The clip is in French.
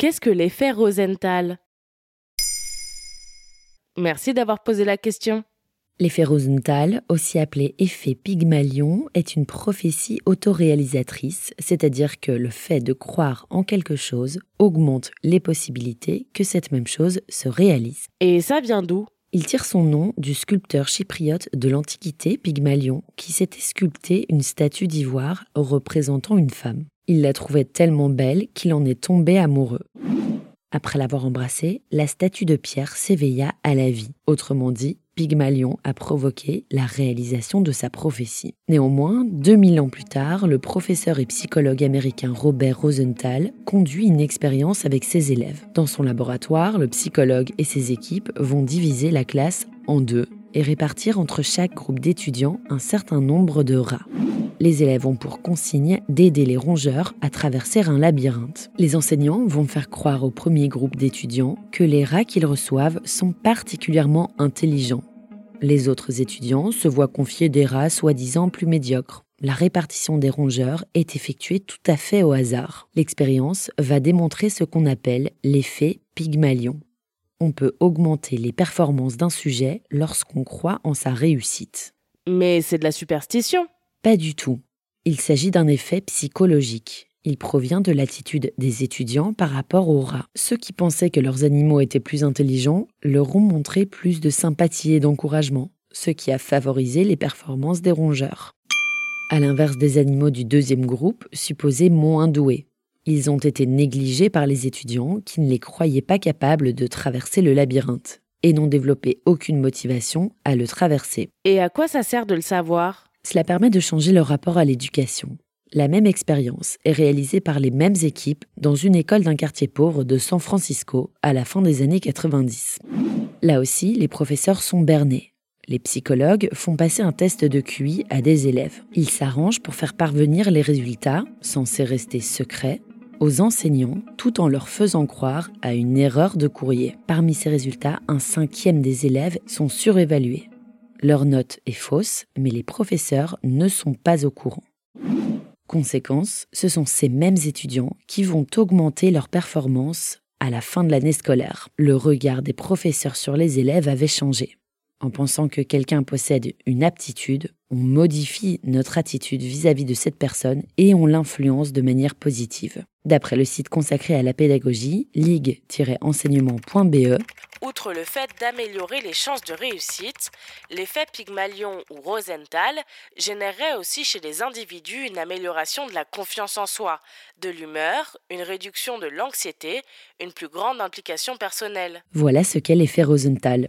Qu'est-ce que l'effet Rosenthal? Merci d'avoir posé la question. L'effet Rosenthal, aussi appelé effet Pygmalion, est une prophétie autoréalisatrice, c'est-à-dire que le fait de croire en quelque chose augmente les possibilités que cette même chose se réalise. Et ça vient d'où? Il tire son nom du sculpteur chypriote de l'Antiquité, Pygmalion, qui s'était sculpté une statue d'ivoire représentant une femme. Il la trouvait tellement belle qu'il en est tombé amoureux. Après l'avoir embrassée, la statue de pierre s'éveilla à la vie. Autrement dit, Pygmalion a provoqué la réalisation de sa prophétie. Néanmoins, 2000 ans plus tard, le professeur et psychologue américain Robert Rosenthal conduit une expérience avec ses élèves. Dans son laboratoire, le psychologue et ses équipes vont diviser la classe en deux et répartir entre chaque groupe d'étudiants un certain nombre de rats les élèves ont pour consigne d'aider les rongeurs à traverser un labyrinthe. Les enseignants vont faire croire au premier groupe d'étudiants que les rats qu'ils reçoivent sont particulièrement intelligents. Les autres étudiants se voient confier des rats soi-disant plus médiocres. La répartition des rongeurs est effectuée tout à fait au hasard. L'expérience va démontrer ce qu'on appelle l'effet Pygmalion. On peut augmenter les performances d'un sujet lorsqu'on croit en sa réussite. Mais c'est de la superstition. Pas du tout. Il s'agit d'un effet psychologique. Il provient de l'attitude des étudiants par rapport aux rats. Ceux qui pensaient que leurs animaux étaient plus intelligents leur ont montré plus de sympathie et d'encouragement, ce qui a favorisé les performances des rongeurs. À l'inverse des animaux du deuxième groupe, supposés moins doués. Ils ont été négligés par les étudiants qui ne les croyaient pas capables de traverser le labyrinthe et n'ont développé aucune motivation à le traverser. Et à quoi ça sert de le savoir? Cela permet de changer leur rapport à l'éducation. La même expérience est réalisée par les mêmes équipes dans une école d'un quartier pauvre de San Francisco à la fin des années 90. Là aussi, les professeurs sont bernés. Les psychologues font passer un test de QI à des élèves. Ils s'arrangent pour faire parvenir les résultats, censés rester secrets, aux enseignants tout en leur faisant croire à une erreur de courrier. Parmi ces résultats, un cinquième des élèves sont surévalués. Leur note est fausse, mais les professeurs ne sont pas au courant. Conséquence, ce sont ces mêmes étudiants qui vont augmenter leur performance à la fin de l'année scolaire. Le regard des professeurs sur les élèves avait changé. En pensant que quelqu'un possède une aptitude, on modifie notre attitude vis-à-vis de cette personne et on l'influence de manière positive. D'après le site consacré à la pédagogie, ligue-enseignement.be, Outre le fait d'améliorer les chances de réussite, l'effet Pygmalion ou Rosenthal générerait aussi chez les individus une amélioration de la confiance en soi, de l'humeur, une réduction de l'anxiété, une plus grande implication personnelle. Voilà ce qu'est l'effet Rosenthal.